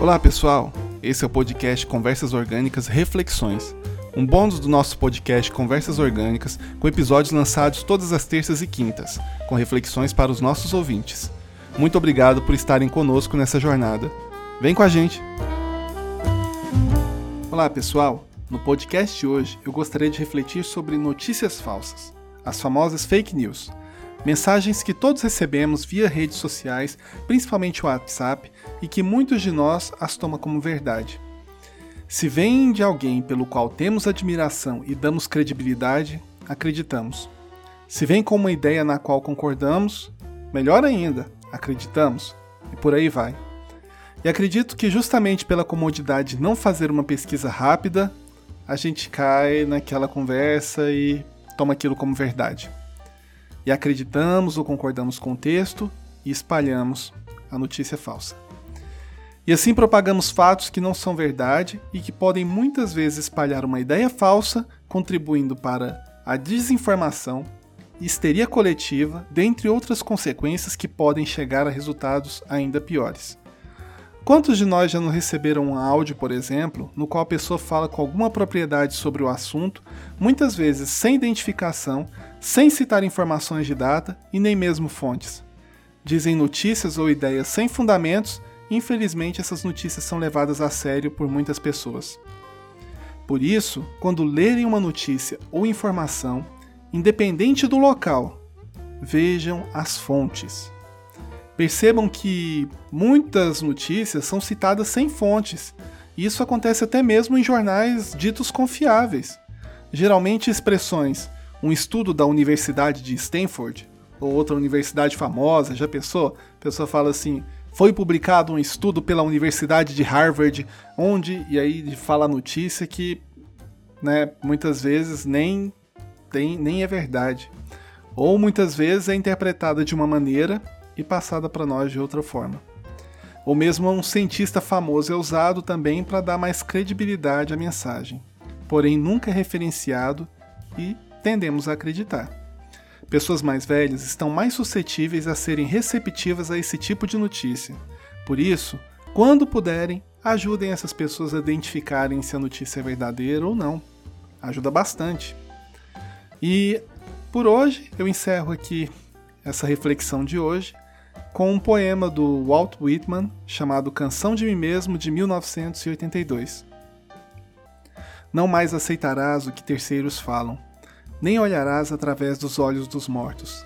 Olá pessoal, esse é o podcast Conversas Orgânicas Reflexões, um bônus do nosso podcast Conversas Orgânicas, com episódios lançados todas as terças e quintas, com reflexões para os nossos ouvintes. Muito obrigado por estarem conosco nessa jornada. Vem com a gente! Olá pessoal, no podcast de hoje eu gostaria de refletir sobre notícias falsas, as famosas fake news Mensagens que todos recebemos via redes sociais, principalmente o WhatsApp, e que muitos de nós as tomam como verdade. Se vêm de alguém pelo qual temos admiração e damos credibilidade, acreditamos. Se vem com uma ideia na qual concordamos, melhor ainda, acreditamos. E por aí vai. E acredito que justamente pela comodidade de não fazer uma pesquisa rápida, a gente cai naquela conversa e toma aquilo como verdade e acreditamos ou concordamos com o texto e espalhamos a notícia falsa. E assim propagamos fatos que não são verdade e que podem muitas vezes espalhar uma ideia falsa, contribuindo para a desinformação, histeria coletiva, dentre outras consequências que podem chegar a resultados ainda piores. Quantos de nós já não receberam um áudio, por exemplo, no qual a pessoa fala com alguma propriedade sobre o assunto, muitas vezes sem identificação, sem citar informações de data e nem mesmo fontes. Dizem notícias ou ideias sem fundamentos e infelizmente essas notícias são levadas a sério por muitas pessoas. Por isso, quando lerem uma notícia ou informação, independente do local, vejam as fontes. Percebam que muitas notícias são citadas sem fontes. Isso acontece até mesmo em jornais ditos confiáveis. Geralmente expressões um estudo da Universidade de Stanford, ou outra universidade famosa, já pensou? A pessoa fala assim: foi publicado um estudo pela Universidade de Harvard, onde, e aí fala a notícia que né, muitas vezes nem, tem, nem é verdade. Ou muitas vezes é interpretada de uma maneira e passada para nós de outra forma. Ou mesmo um cientista famoso é usado também para dar mais credibilidade à mensagem, porém nunca é referenciado e tendemos a acreditar. Pessoas mais velhas estão mais suscetíveis a serem receptivas a esse tipo de notícia. Por isso, quando puderem, ajudem essas pessoas a identificarem se a notícia é verdadeira ou não. Ajuda bastante. E por hoje eu encerro aqui essa reflexão de hoje com um poema do Walt Whitman chamado Canção de Mim Mesmo de 1982. Não mais aceitarás o que terceiros falam nem olharás através dos olhos dos mortos,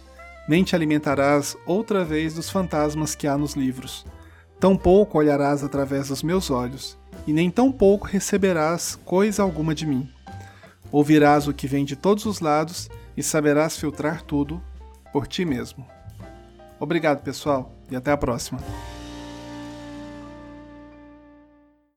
nem te alimentarás outra vez dos fantasmas que há nos livros. Tampouco olharás através dos meus olhos, e nem tampouco receberás coisa alguma de mim. Ouvirás o que vem de todos os lados e saberás filtrar tudo por ti mesmo. Obrigado, pessoal, e até a próxima.